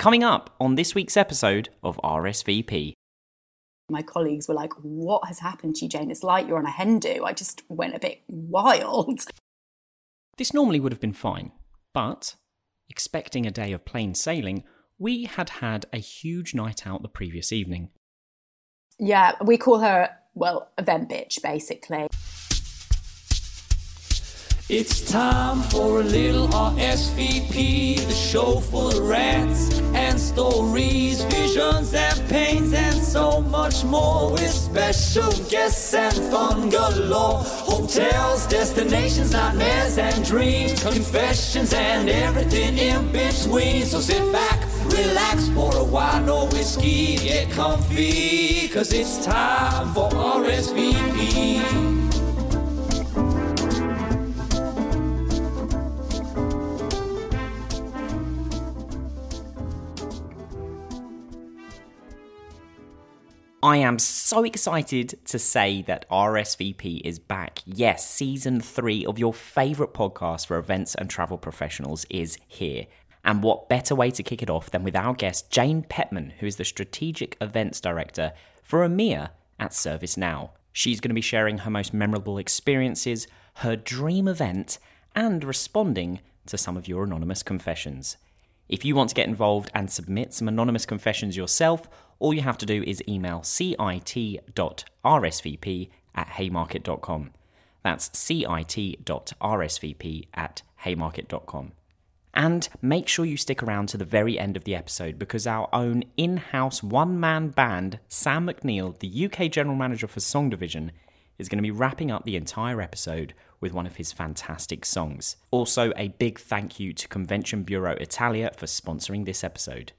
Coming up on this week's episode of RSVP. My colleagues were like, What has happened to you, Jane? It's like you're on a hen do. I just went a bit wild. This normally would have been fine, but expecting a day of plain sailing, we had had a huge night out the previous evening. Yeah, we call her, well, event bitch, basically. It's time for a little RSVP, the show full of rants and stories, visions and pains, and so much more. With special guests and fun galore. Hotels, destinations, nightmares and dreams, confessions and everything in between. So sit back, relax, pour a wine or whiskey, get comfy, cause it's time for RSVP. I am so excited to say that RSVP is back. Yes, season three of your favourite podcast for events and travel professionals is here. And what better way to kick it off than with our guest, Jane Petman, who is the Strategic Events Director for EMEA at ServiceNow. She's going to be sharing her most memorable experiences, her dream event, and responding to some of your anonymous confessions. If you want to get involved and submit some anonymous confessions yourself, all you have to do is email cit.rsvp at haymarket.com. That's cit.rsvp at haymarket.com. And make sure you stick around to the very end of the episode because our own in house one man band, Sam McNeil, the UK General Manager for Song Division, is going to be wrapping up the entire episode with one of his fantastic songs. Also, a big thank you to Convention Bureau Italia for sponsoring this episode.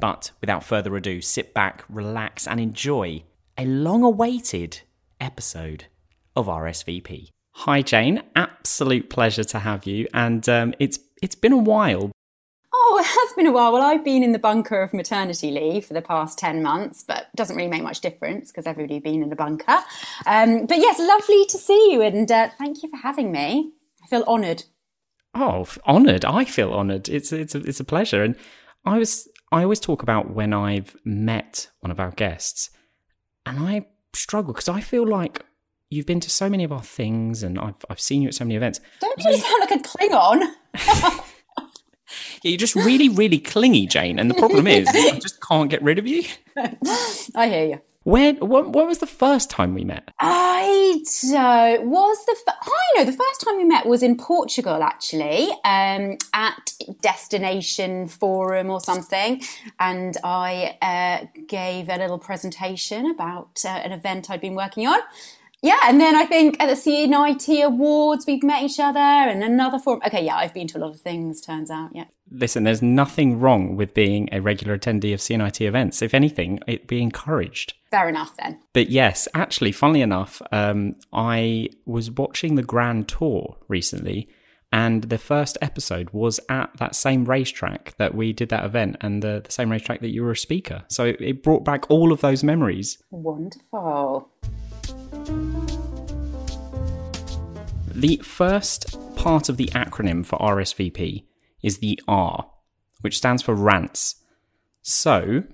But without further ado, sit back, relax, and enjoy a long awaited episode of RSVP. Hi, Jane. Absolute pleasure to have you. And um, it's it's been a while. Oh, it has been a while. Well, I've been in the bunker of maternity leave for the past 10 months, but doesn't really make much difference because everybody's been in a bunker. Um, but yes, lovely to see you and uh, thank you for having me. I feel honoured. Oh, honoured. I feel honoured. It's, it's, a, it's a pleasure. And I was I always talk about when I've met one of our guests, and I struggle because I feel like you've been to so many of our things, and I've I've seen you at so many events. Don't you sound like a Klingon? Yeah, you're just really, really clingy, Jane. And the problem is, I just can't get rid of you. I hear you. Where, what, what was the first time we met? I don't. Was the f- I know the first time we met was in Portugal actually, um, at Destination Forum or something, and I uh, gave a little presentation about uh, an event I'd been working on. Yeah, and then I think at the C&IT Awards we've met each other, and another forum. Okay, yeah, I've been to a lot of things. Turns out, yeah. Listen, there's nothing wrong with being a regular attendee of C&IT events. If anything, it be encouraged. Fair enough then. But yes, actually, funnily enough, um, I was watching the Grand Tour recently, and the first episode was at that same racetrack that we did that event, and the, the same racetrack that you were a speaker. So it, it brought back all of those memories. Wonderful. The first part of the acronym for RSVP is the R, which stands for rants. So,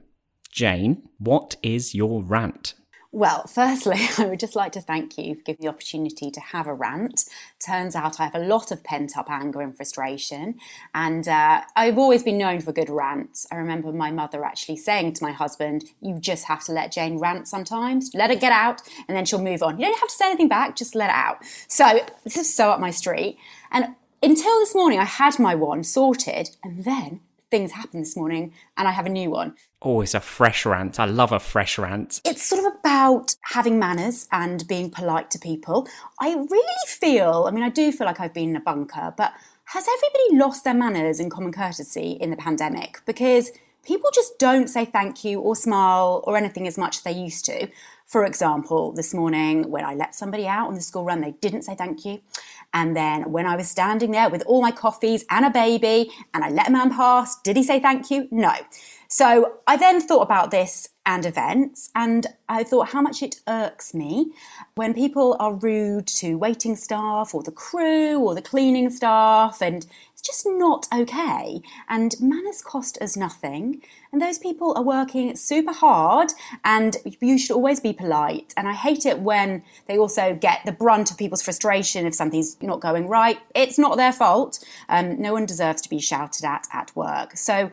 Jane, what is your rant? Well, firstly, I would just like to thank you for giving me the opportunity to have a rant. Turns out I have a lot of pent up anger and frustration, and uh, I've always been known for good rants. I remember my mother actually saying to my husband, You just have to let Jane rant sometimes, let her get out, and then she'll move on. You don't have to say anything back, just let it out. So, this is so up my street. And until this morning, I had my one sorted, and then things happened this morning, and I have a new one. Oh, it's a fresh rant. I love a fresh rant. It's sort of about having manners and being polite to people. I really feel, I mean, I do feel like I've been in a bunker, but has everybody lost their manners and common courtesy in the pandemic? Because people just don't say thank you or smile or anything as much as they used to. For example, this morning when I let somebody out on the school run, they didn't say thank you. And then when I was standing there with all my coffees and a baby and I let a man pass, did he say thank you? No. So I then thought about this and events, and I thought how much it irks me when people are rude to waiting staff or the crew or the cleaning staff, and just not okay. And manners cost us nothing. And those people are working super hard, and you should always be polite. And I hate it when they also get the brunt of people's frustration if something's not going right. It's not their fault. Um, no one deserves to be shouted at at work. So,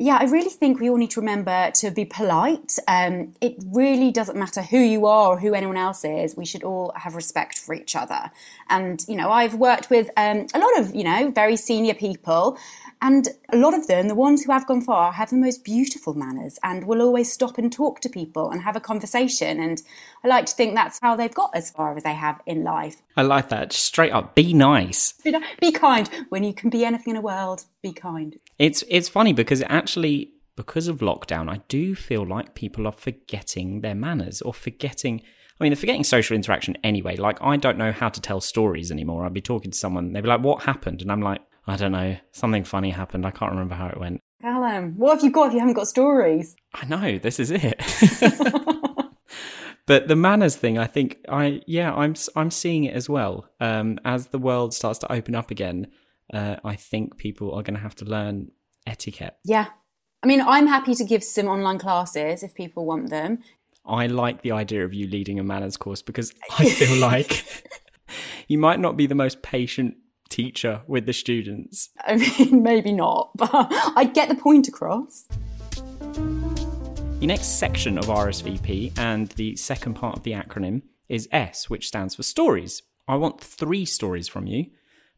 yeah, I really think we all need to remember to be polite. Um, it really doesn't matter who you are or who anyone else is. We should all have respect for each other. And, you know, I've worked with um, a lot of, you know, very senior people. And a lot of them, the ones who have gone far, have the most beautiful manners and will always stop and talk to people and have a conversation. And I like to think that's how they've got as far as they have in life. I like that. Straight up, be nice. Be kind. When you can be anything in the world, be kind. It's it's funny because actually because of lockdown, I do feel like people are forgetting their manners or forgetting I mean, they're forgetting social interaction anyway. Like, I don't know how to tell stories anymore. I'd be talking to someone, they'd be like, What happened? And I'm like, I don't know. Something funny happened. I can't remember how it went. Callum, what have you got if you haven't got stories? I know, this is it. but the manners thing, I think, I yeah, I'm I'm seeing it as well. Um, as the world starts to open up again, uh, I think people are going to have to learn etiquette. Yeah, I mean, I'm happy to give some online classes if people want them. I like the idea of you leading a manners course because I feel like you might not be the most patient teacher with the students. I mean, maybe not, but I'd get the point across. The next section of RSVP and the second part of the acronym is S, which stands for stories. I want three stories from you,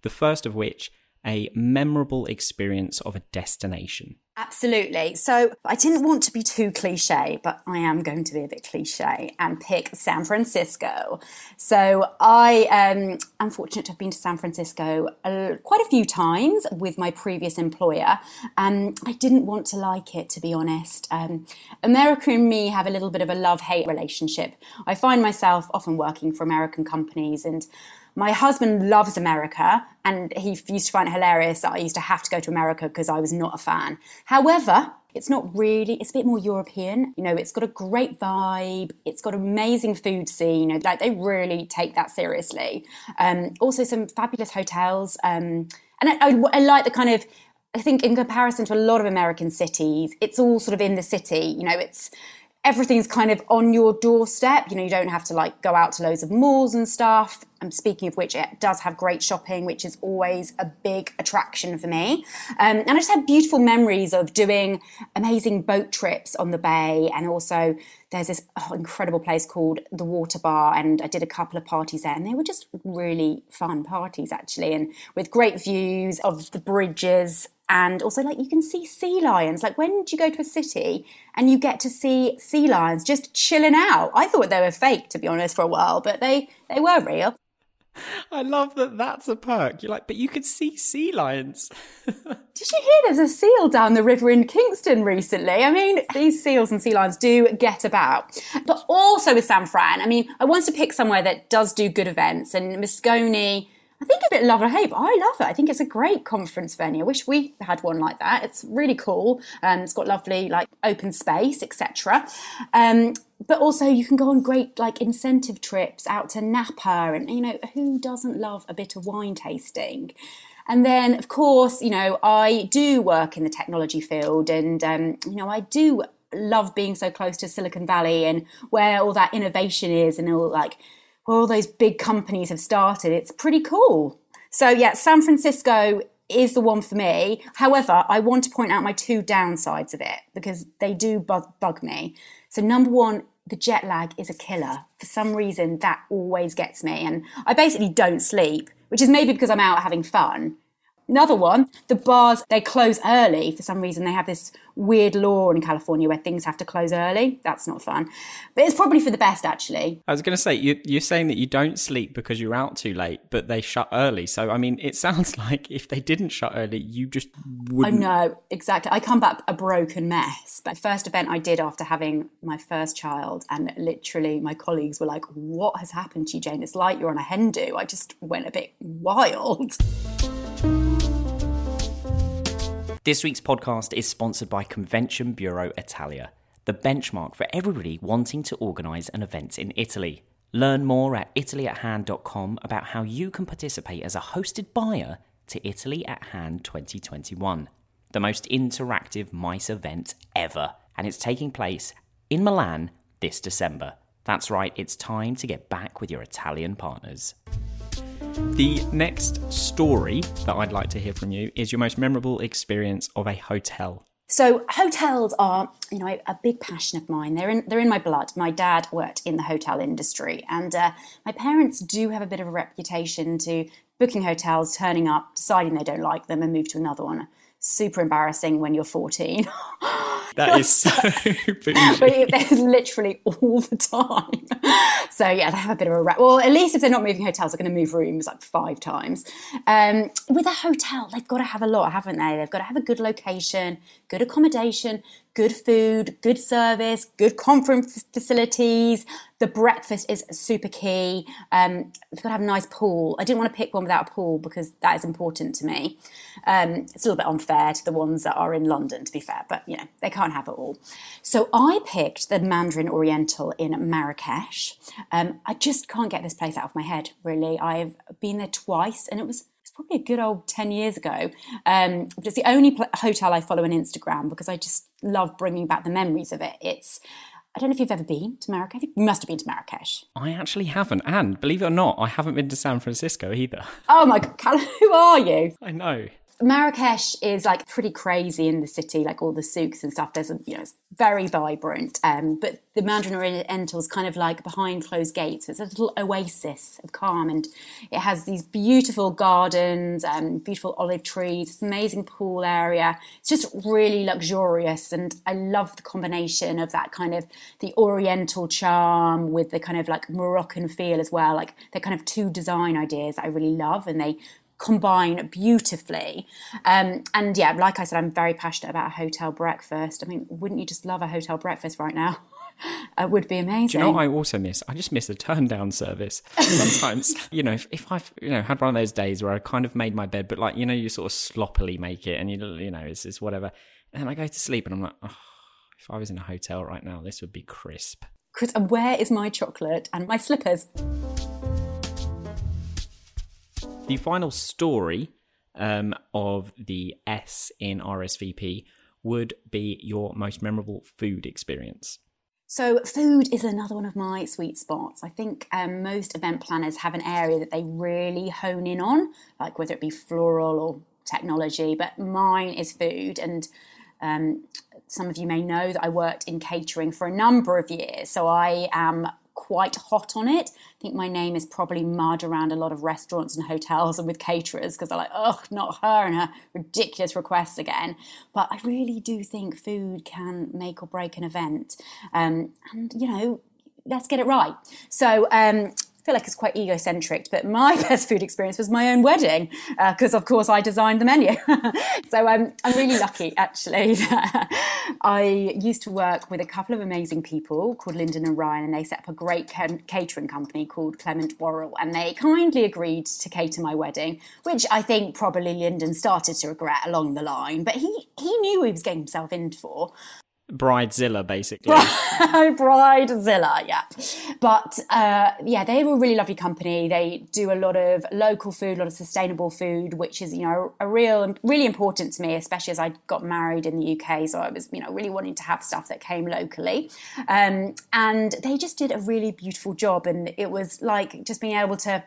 the first of which a memorable experience of a destination. Absolutely. So I didn't want to be too cliche, but I am going to be a bit cliche and pick San Francisco. So I um, am fortunate to have been to San Francisco uh, quite a few times with my previous employer. Um, I didn't want to like it, to be honest. Um, America and me have a little bit of a love hate relationship. I find myself often working for American companies and my husband loves America, and he used to find it hilarious that I used to have to go to America because I was not a fan. However, it's not really, it's a bit more European. You know, it's got a great vibe, it's got amazing food scene. You know, like they really take that seriously. Um, also, some fabulous hotels. Um, and I, I, I like the kind of I think in comparison to a lot of American cities, it's all sort of in the city. You know, it's everything's kind of on your doorstep. You know, you don't have to like go out to loads of malls and stuff. And speaking of which, it does have great shopping, which is always a big attraction for me. Um, and I just had beautiful memories of doing amazing boat trips on the bay. And also, there's this oh, incredible place called the Water Bar. And I did a couple of parties there, and they were just really fun parties, actually, and with great views of the bridges and also like you can see sea lions like when do you go to a city and you get to see sea lions just chilling out i thought they were fake to be honest for a while but they they were real I love that that's a perk. You're like, but you could see sea lions. Did you hear there's a seal down the river in Kingston recently? I mean, these seals and sea lions do get about. But also with San Fran, I mean, I wanted to pick somewhere that does do good events, and Moscone I think a bit love or hate, but I love it. I think it's a great conference venue. I wish we had one like that. It's really cool. Um, it's got lovely like open space, etc. Um, but also you can go on great like incentive trips out to Napa, and you know who doesn't love a bit of wine tasting? And then, of course, you know I do work in the technology field, and um, you know I do love being so close to Silicon Valley and where all that innovation is, and all like where all those big companies have started. It's pretty cool. So, yeah, San Francisco is the one for me. However, I want to point out my two downsides of it because they do bug, bug me. So, number one, the jet lag is a killer. For some reason, that always gets me. And I basically don't sleep, which is maybe because I'm out having fun. Another one, the bars, they close early. For some reason, they have this weird law in California where things have to close early. That's not fun. But it's probably for the best, actually. I was going to say, you, you're saying that you don't sleep because you're out too late, but they shut early. So, I mean, it sounds like if they didn't shut early, you just wouldn't. I know, exactly. I come back a broken mess. But first event I did after having my first child, and literally my colleagues were like, What has happened to you, Jane? It's like you're on a hen do. I just went a bit wild. This week's podcast is sponsored by Convention Bureau Italia, the benchmark for everybody wanting to organise an event in Italy. Learn more at italyathand.com about how you can participate as a hosted buyer to Italy at Hand 2021, the most interactive MICE event ever, and it's taking place in Milan this December. That's right, it's time to get back with your Italian partners. The next story that I'd like to hear from you is your most memorable experience of a hotel. So hotels are, you know, a big passion of mine. They're in they're in my blood. My dad worked in the hotel industry, and uh, my parents do have a bit of a reputation to booking hotels, turning up, deciding they don't like them, and move to another one. Super embarrassing when you're 14. That is so but there's literally all the time. So yeah, they have a bit of a well. At least if they're not moving hotels, they're going to move rooms like five times. Um, with a hotel, they've got to have a lot, haven't they? They've got to have a good location, good accommodation, good food, good service, good conference facilities. The breakfast is super key. Um, we've got to have a nice pool. I didn't want to pick one without a pool because that is important to me. Um, it's a little bit unfair to the ones that are in London, to be fair, but you know they can't have it all. So I picked the Mandarin Oriental in Marrakesh. Um, I just can't get this place out of my head. Really, I've been there twice, and it was probably a good old 10 years ago. Um, but it's the only pl- hotel I follow on Instagram because I just love bringing back the memories of it. It's, I don't know if you've ever been to Marrakesh. You must have been to Marrakesh. I actually haven't. And believe it or not, I haven't been to San Francisco either. Oh my God, Callum, who are you? I know. Marrakesh is like pretty crazy in the city, like all the souks and stuff. There's a, you know, it's very vibrant. Um, but the Mandarin Oriental is kind of like behind closed gates. It's a little oasis of calm, and it has these beautiful gardens, um, beautiful olive trees, this amazing pool area. It's just really luxurious, and I love the combination of that kind of the Oriental charm with the kind of like Moroccan feel as well. Like they're kind of two design ideas that I really love, and they combine beautifully. Um, and yeah, like I said, I'm very passionate about a hotel breakfast. I mean, wouldn't you just love a hotel breakfast right now? it would be amazing. Do you know what I also miss? I just miss the turn down service. Sometimes, you know, if, if I've you know had one of those days where I kind of made my bed, but like you know, you sort of sloppily make it, and you you know, it's, it's whatever, and then I go to sleep, and I'm like, oh, if I was in a hotel right now, this would be crisp. Chris, and where is my chocolate and my slippers? The final story um, of the S in RSVP would be your most memorable food experience. So, food is another one of my sweet spots. I think um, most event planners have an area that they really hone in on, like whether it be floral or technology, but mine is food. And um, some of you may know that I worked in catering for a number of years. So, I am quite hot on it. I think my name is probably mud around a lot of restaurants and hotels and with caterers because they're like, oh, not her and her ridiculous requests again. But I really do think food can make or break an event. Um, and, you know, let's get it right. So, um, I feel like it's quite egocentric, but my best food experience was my own wedding because, uh, of course, I designed the menu. so um, I'm really lucky, actually. I used to work with a couple of amazing people called Lyndon and Ryan, and they set up a great catering company called Clement Worrall, and they kindly agreed to cater my wedding, which I think probably Lyndon started to regret along the line, but he he knew he was getting himself in for. Bridezilla, basically. Bridezilla, yeah. But uh, yeah, they were a really lovely company. They do a lot of local food, a lot of sustainable food, which is you know a real, really important to me, especially as I got married in the UK. So I was you know really wanting to have stuff that came locally, um, and they just did a really beautiful job. And it was like just being able to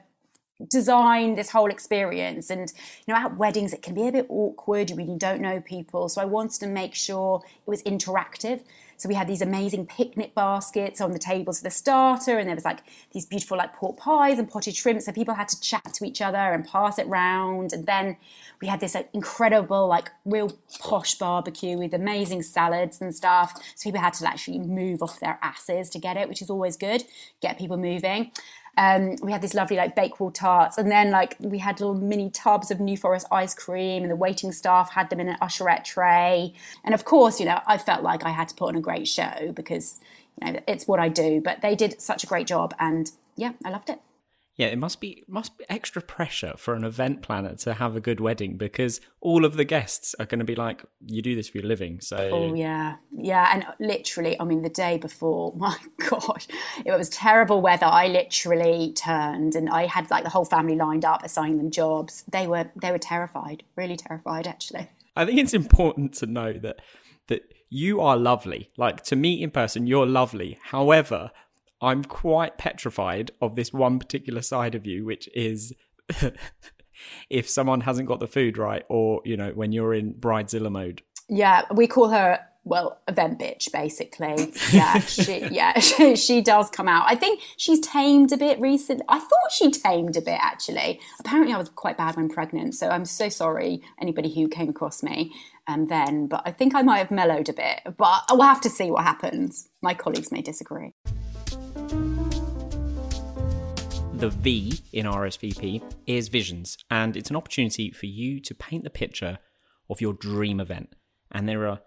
design this whole experience. And you know, at weddings, it can be a bit awkward when you don't know people. So I wanted to make sure it was interactive. So we had these amazing picnic baskets on the tables for the starter, and there was like these beautiful like pork pies and potted shrimp. So people had to chat to each other and pass it round. And then we had this like, incredible, like real posh barbecue with amazing salads and stuff. So people had to actually move off their asses to get it, which is always good, get people moving. Um, we had these lovely like bakewell tarts, and then like we had little mini tubs of New Forest ice cream, and the waiting staff had them in an usherette tray. And of course, you know, I felt like I had to put on a great show because you know it's what I do. But they did such a great job, and yeah, I loved it. Yeah, it must be must be extra pressure for an event planner to have a good wedding because all of the guests are going to be like, "You do this for your living." So, Oh yeah, yeah, and literally, I mean, the day before, my gosh, it was terrible weather. I literally turned, and I had like the whole family lined up, assigning them jobs. They were they were terrified, really terrified, actually. I think it's important to know that that you are lovely. Like to meet in person, you're lovely. However, I'm quite petrified of this one particular side of you, which is if someone hasn't got the food right, or you know, when you're in bridezilla mode. Yeah, we call her well event bitch basically. Yeah, she yeah she, she does come out. I think she's tamed a bit recently. I thought she tamed a bit actually. Apparently, I was quite bad when pregnant, so I'm so sorry anybody who came across me um, then. But I think I might have mellowed a bit. But we'll have to see what happens. My colleagues may disagree. The V in RSVP is visions, and it's an opportunity for you to paint the picture of your dream event. And there are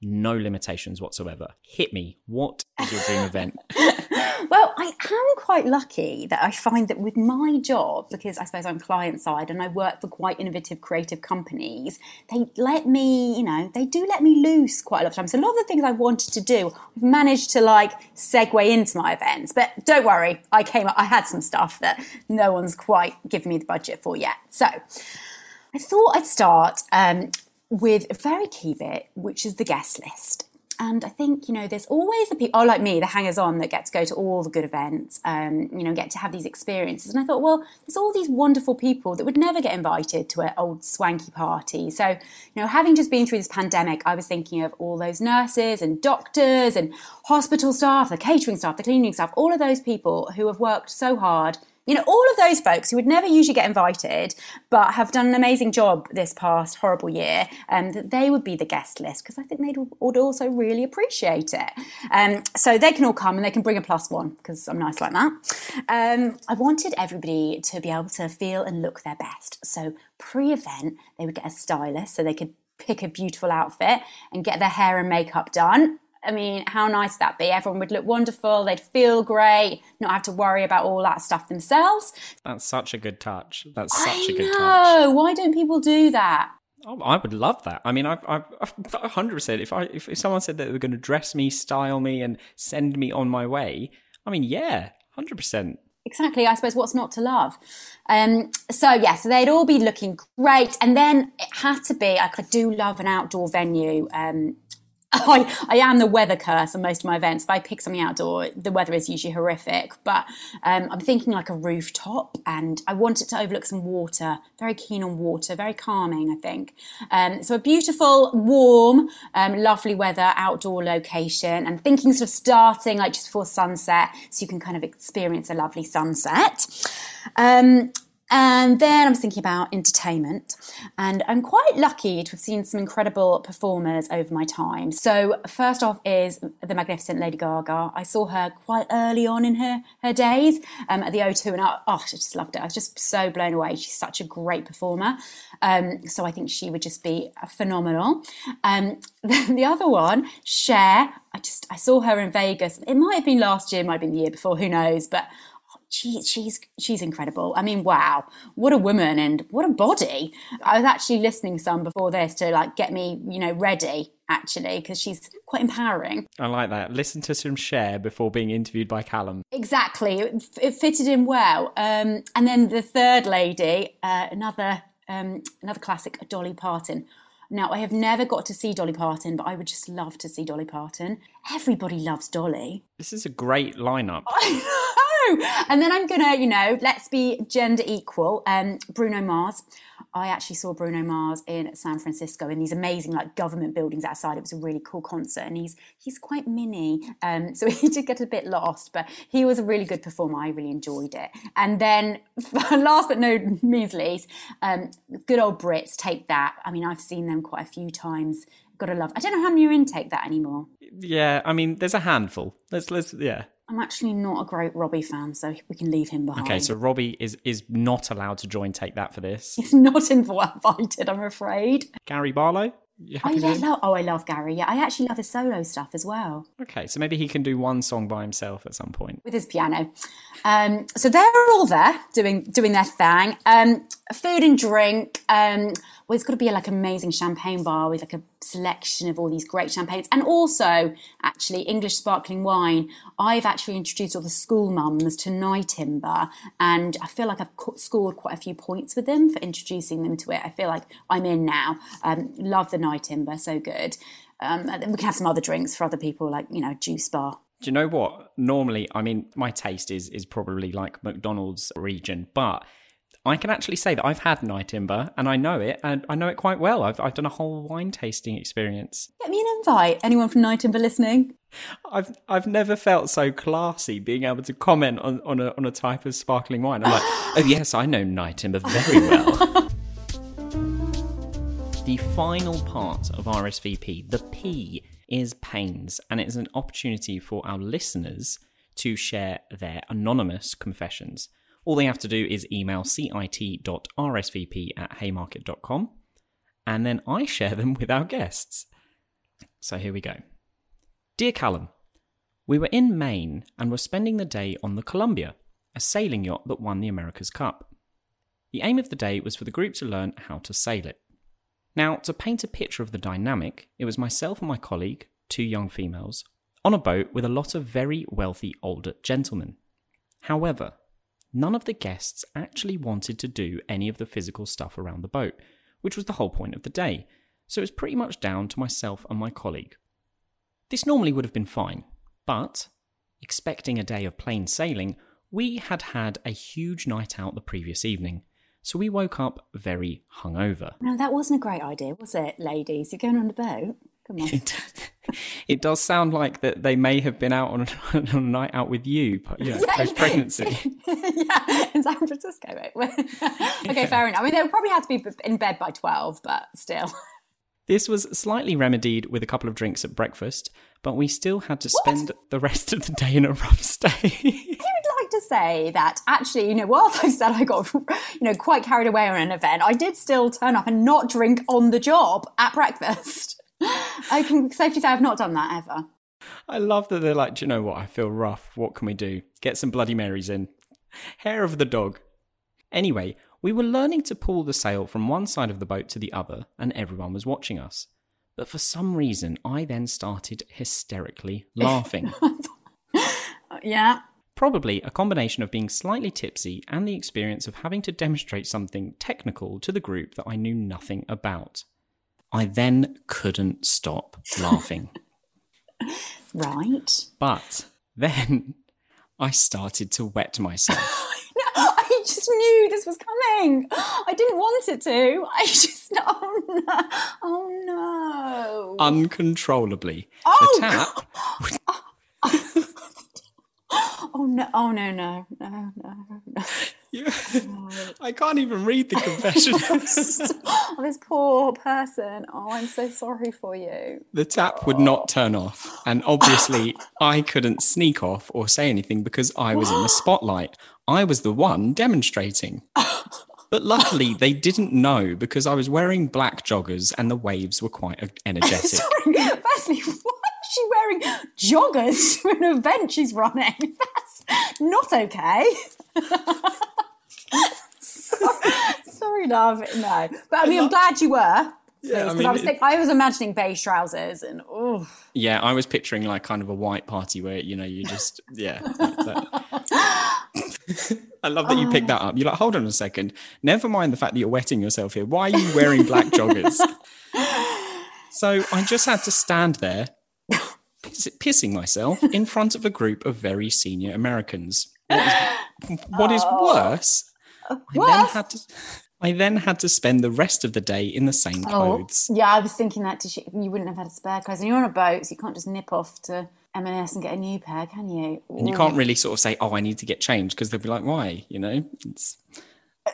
no limitations whatsoever. Hit me. What is your dream event? I am quite lucky that I find that with my job, because I suppose I'm client side and I work for quite innovative creative companies, they let me, you know, they do let me loose quite a lot of times. So a lot of the things I wanted to do, I've managed to like segue into my events. But don't worry, I came up, I had some stuff that no one's quite given me the budget for yet. So I thought I'd start um, with a very key bit, which is the guest list. And I think, you know, there's always the people, oh, like me, the hangers on that get to go to all the good events, um, you know, get to have these experiences. And I thought, well, there's all these wonderful people that would never get invited to an old swanky party. So, you know, having just been through this pandemic, I was thinking of all those nurses and doctors and hospital staff, the catering staff, the cleaning staff, all of those people who have worked so hard you know, all of those folks who would never usually get invited, but have done an amazing job this past horrible year, um, that they would be the guest list because I think they would also really appreciate it. Um, so they can all come and they can bring a plus one because I'm nice like that. Um, I wanted everybody to be able to feel and look their best. So pre event, they would get a stylist so they could pick a beautiful outfit and get their hair and makeup done I mean, how nice would that be? Everyone would look wonderful, they'd feel great, not have to worry about all that stuff themselves. That's such a good touch. That's such I a good know. touch. Why don't people do that? Oh, I would love that. I mean, I've, I've, I've hundred percent. If I, if, if someone said that they were going to dress me, style me, and send me on my way, I mean, yeah, hundred percent. Exactly. I suppose what's not to love. Um, so yeah, so they'd all be looking great, and then it had to be. Like, I do love an outdoor venue. Um, I, I am the weather curse on most of my events. If I pick something outdoor, the weather is usually horrific. But um, I'm thinking like a rooftop, and I want it to overlook some water. Very keen on water, very calming, I think. Um, so a beautiful, warm, um, lovely weather outdoor location, and thinking sort of starting like just before sunset, so you can kind of experience a lovely sunset. Um, and then I was thinking about entertainment, and I'm quite lucky to have seen some incredible performers over my time. So, first off is the magnificent Lady Gaga. I saw her quite early on in her, her days um, at the O2, and I, oh, I just loved it. I was just so blown away. She's such a great performer. Um, so, I think she would just be phenomenal. Um, the, the other one, Cher, I just I saw her in Vegas. It might have been last year, might have been the year before, who knows, but she, she's she's incredible. I mean, wow, what a woman and what a body. I was actually listening some before this to like get me, you know, ready actually because she's quite empowering. I like that. Listen to some Cher before being interviewed by Callum. Exactly, it, it fitted in well. Um, and then the third lady, uh, another um, another classic, Dolly Parton. Now, I have never got to see Dolly Parton, but I would just love to see Dolly Parton. Everybody loves Dolly. This is a great lineup. and then I'm gonna, you know, let's be gender equal. Um, Bruno Mars. I actually saw Bruno Mars in San Francisco in these amazing like government buildings outside. It was a really cool concert, and he's he's quite mini, um, so he did get a bit lost, but he was a really good performer. I really enjoyed it. And then, last but no means least, um, good old Brits take that. I mean, I've seen them quite a few times. Gotta love. I don't know how many are in Take That anymore. Yeah, I mean, there's a handful. Let's let's yeah. I'm actually not a great Robbie fan, so we can leave him behind. Okay, so Robbie is is not allowed to join Take That for this. He's not invited, I'm afraid. Gary Barlow. You Oh yeah, lo- oh I love Gary. Yeah, I actually love his solo stuff as well Okay, so maybe he can do one song by himself at some point. with his piano. Um, so they're all there doing doing their thing. Um, food and drink. Um, well, it's got to be like amazing champagne bar with like a selection of all these great champagnes, and also actually English sparkling wine. I've actually introduced all the school mums to Nyetimber, and I feel like I've co- scored quite a few points with them for introducing them to it. I feel like I'm in now. Um, love the Nyetimber, so good. Um, we can have some other drinks for other people, like you know, juice bar. Do you know what? Normally, I mean, my taste is is probably like McDonald's region, but I can actually say that I've had Nyetimber and I know it, and I know it quite well. I've I've done a whole wine tasting experience. Get me an invite. Anyone from Nyetimber listening? I've I've never felt so classy being able to comment on, on a on a type of sparkling wine. I'm like, oh yes, I know Nyetimber very well. the final part of RSVP, the P, is pains, and it is an opportunity for our listeners to share their anonymous confessions. All they have to do is email cit.rsvp at haymarket.com, and then I share them with our guests. So here we go. Dear Callum, we were in Maine and were spending the day on the Columbia, a sailing yacht that won the America's Cup. The aim of the day was for the group to learn how to sail it. Now, to paint a picture of the dynamic, it was myself and my colleague, two young females, on a boat with a lot of very wealthy older gentlemen. However, none of the guests actually wanted to do any of the physical stuff around the boat, which was the whole point of the day, so it was pretty much down to myself and my colleague. This normally would have been fine, but expecting a day of plain sailing, we had had a huge night out the previous evening, so we woke up very hungover. No, that wasn't a great idea, was it, ladies? You're going on the boat. Come on. it does sound like that they may have been out on a, on a night out with you, but, you know, post pregnancy. yeah, in San Francisco. Mate. okay, fair enough. I mean, they probably have to be in bed by 12, but still. This was slightly remedied with a couple of drinks at breakfast, but we still had to spend the rest of the day in a rough state. I would like to say that actually, you know, whilst I said I got, you know, quite carried away on an event, I did still turn up and not drink on the job at breakfast. I can safely say I've not done that ever. I love that they're like, do you know what? I feel rough. What can we do? Get some Bloody Marys in. Hair of the dog. Anyway, we were learning to pull the sail from one side of the boat to the other, and everyone was watching us. But for some reason, I then started hysterically laughing. Yeah. Probably a combination of being slightly tipsy and the experience of having to demonstrate something technical to the group that I knew nothing about. I then couldn't stop laughing. Right. But then I started to wet myself. I just knew this was coming. I didn't want it to. I just, oh no. Oh no. uncontrollably. Oh, the tap. Oh no. Oh no, no. No, no, I can't even read the confession. Oh, this poor person. Oh, I'm so sorry for you. the tap would not turn off, and obviously I couldn't sneak off or say anything because I was in the spotlight. I was the one demonstrating. But luckily, they didn't know because I was wearing black joggers and the waves were quite energetic. Sorry. Firstly, why is she wearing joggers to an event she's running? That's not okay. Sorry, love. No. But I mean, I'm glad you were. Yeah, I mean, I, was I was imagining beige trousers and oh Yeah, I was picturing like kind of a white party where you know you just yeah. I love that you picked that up. You're like, hold on a second. Never mind the fact that you're wetting yourself here. Why are you wearing black joggers? so I just had to stand there, piss- pissing myself in front of a group of very senior Americans. What what is oh. worse? I then had to. I then had to spend the rest of the day in the same oh, clothes. Yeah, I was thinking that to sh- you wouldn't have had a spare clothes. And you're on a boat, so you can't just nip off to M&S and get a new pair, can you? And you can't really sort of say, "Oh, I need to get changed," because they'll be like, "Why?" You know. It's,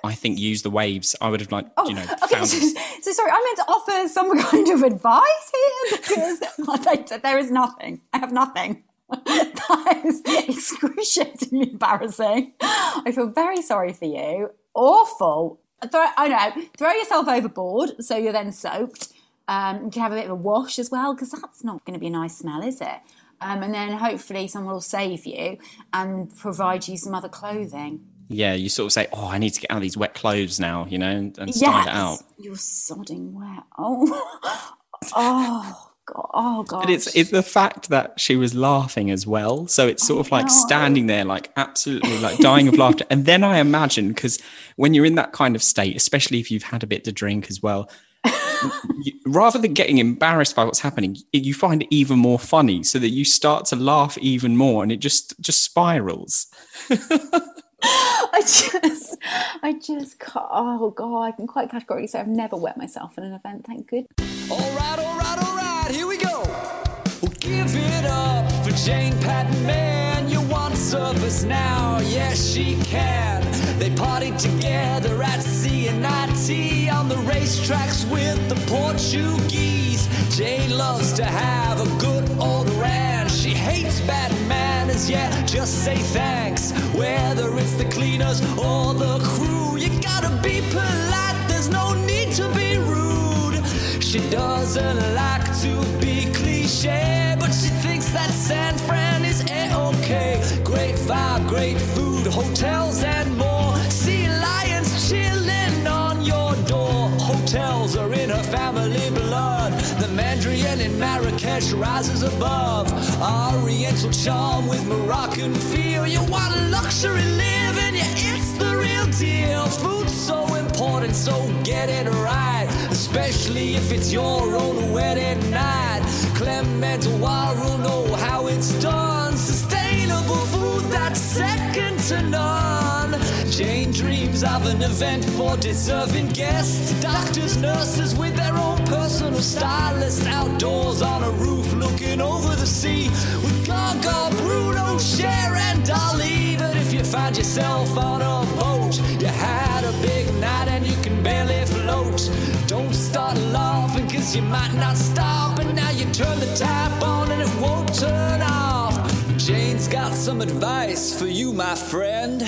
I think use the waves. I would have like, oh, you know, Okay, found. so, so sorry, I meant to offer some kind of advice here because I- there is nothing. I have nothing. That is excruciatingly embarrassing. I feel very sorry for you. Awful. Throw, I know. Throw yourself overboard so you're then soaked. Um, you can have a bit of a wash as well because that's not going to be a nice smell, is it? Um, and then hopefully someone will save you and provide you some other clothing. Yeah, you sort of say, "Oh, I need to get out of these wet clothes now," you know, and, and style it out. You're sodding wet. Oh, oh, God. Oh, God. It's it's the fact that she was laughing as well. So it's sort of like know. standing there, like absolutely like dying of laughter. And then I imagine because when you're in that kind of state, especially if you've had a bit to drink as well, you, rather than getting embarrassed by what's happening, you find it even more funny, so that you start to laugh even more, and it just just spirals. I just, I just can't. Oh God, I can quite categorically say I've never wet myself in an event. Thank good. All right, all right, all right, here we go. We'll give it up for Jane Patton, man. You want service now? Yes, she can. They partied together at C&IT on the racetracks with the Portuguese. Jane loves to have a good old rant. She hates bad yeah, just say thanks. Whether it's the cleaners or the crew, you gotta be polite. There's no need to be rude. She doesn't like to be cliche, but she thinks that San Fran is a-okay. Great vibe, great food, hotels and more. Mandarin in Marrakesh rises above. Oriental charm with Moroccan feel. You want luxury living, yeah, it's the real deal. Food's so important, so get it right. Especially if it's your own wedding night. Clement will know how it's done. Sustainable food that's second to none. Jane dreams of an event for deserving guests. Doctors, nurses with their own personal stylists. Outdoors on a roof looking over the sea. With Gaga, Bruno, Cher, and Dolly. But if you find yourself on a boat, you had a big night and you can barely float. Don't start laughing cause you might not stop. And now you turn the tap on and it won't turn off. Jane's got some advice for you, my friend.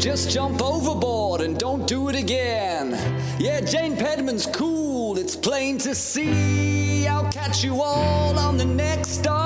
Just jump overboard and don't do it again. Yeah, Jane Pedman's cool, it's plain to see. I'll catch you all on the next story.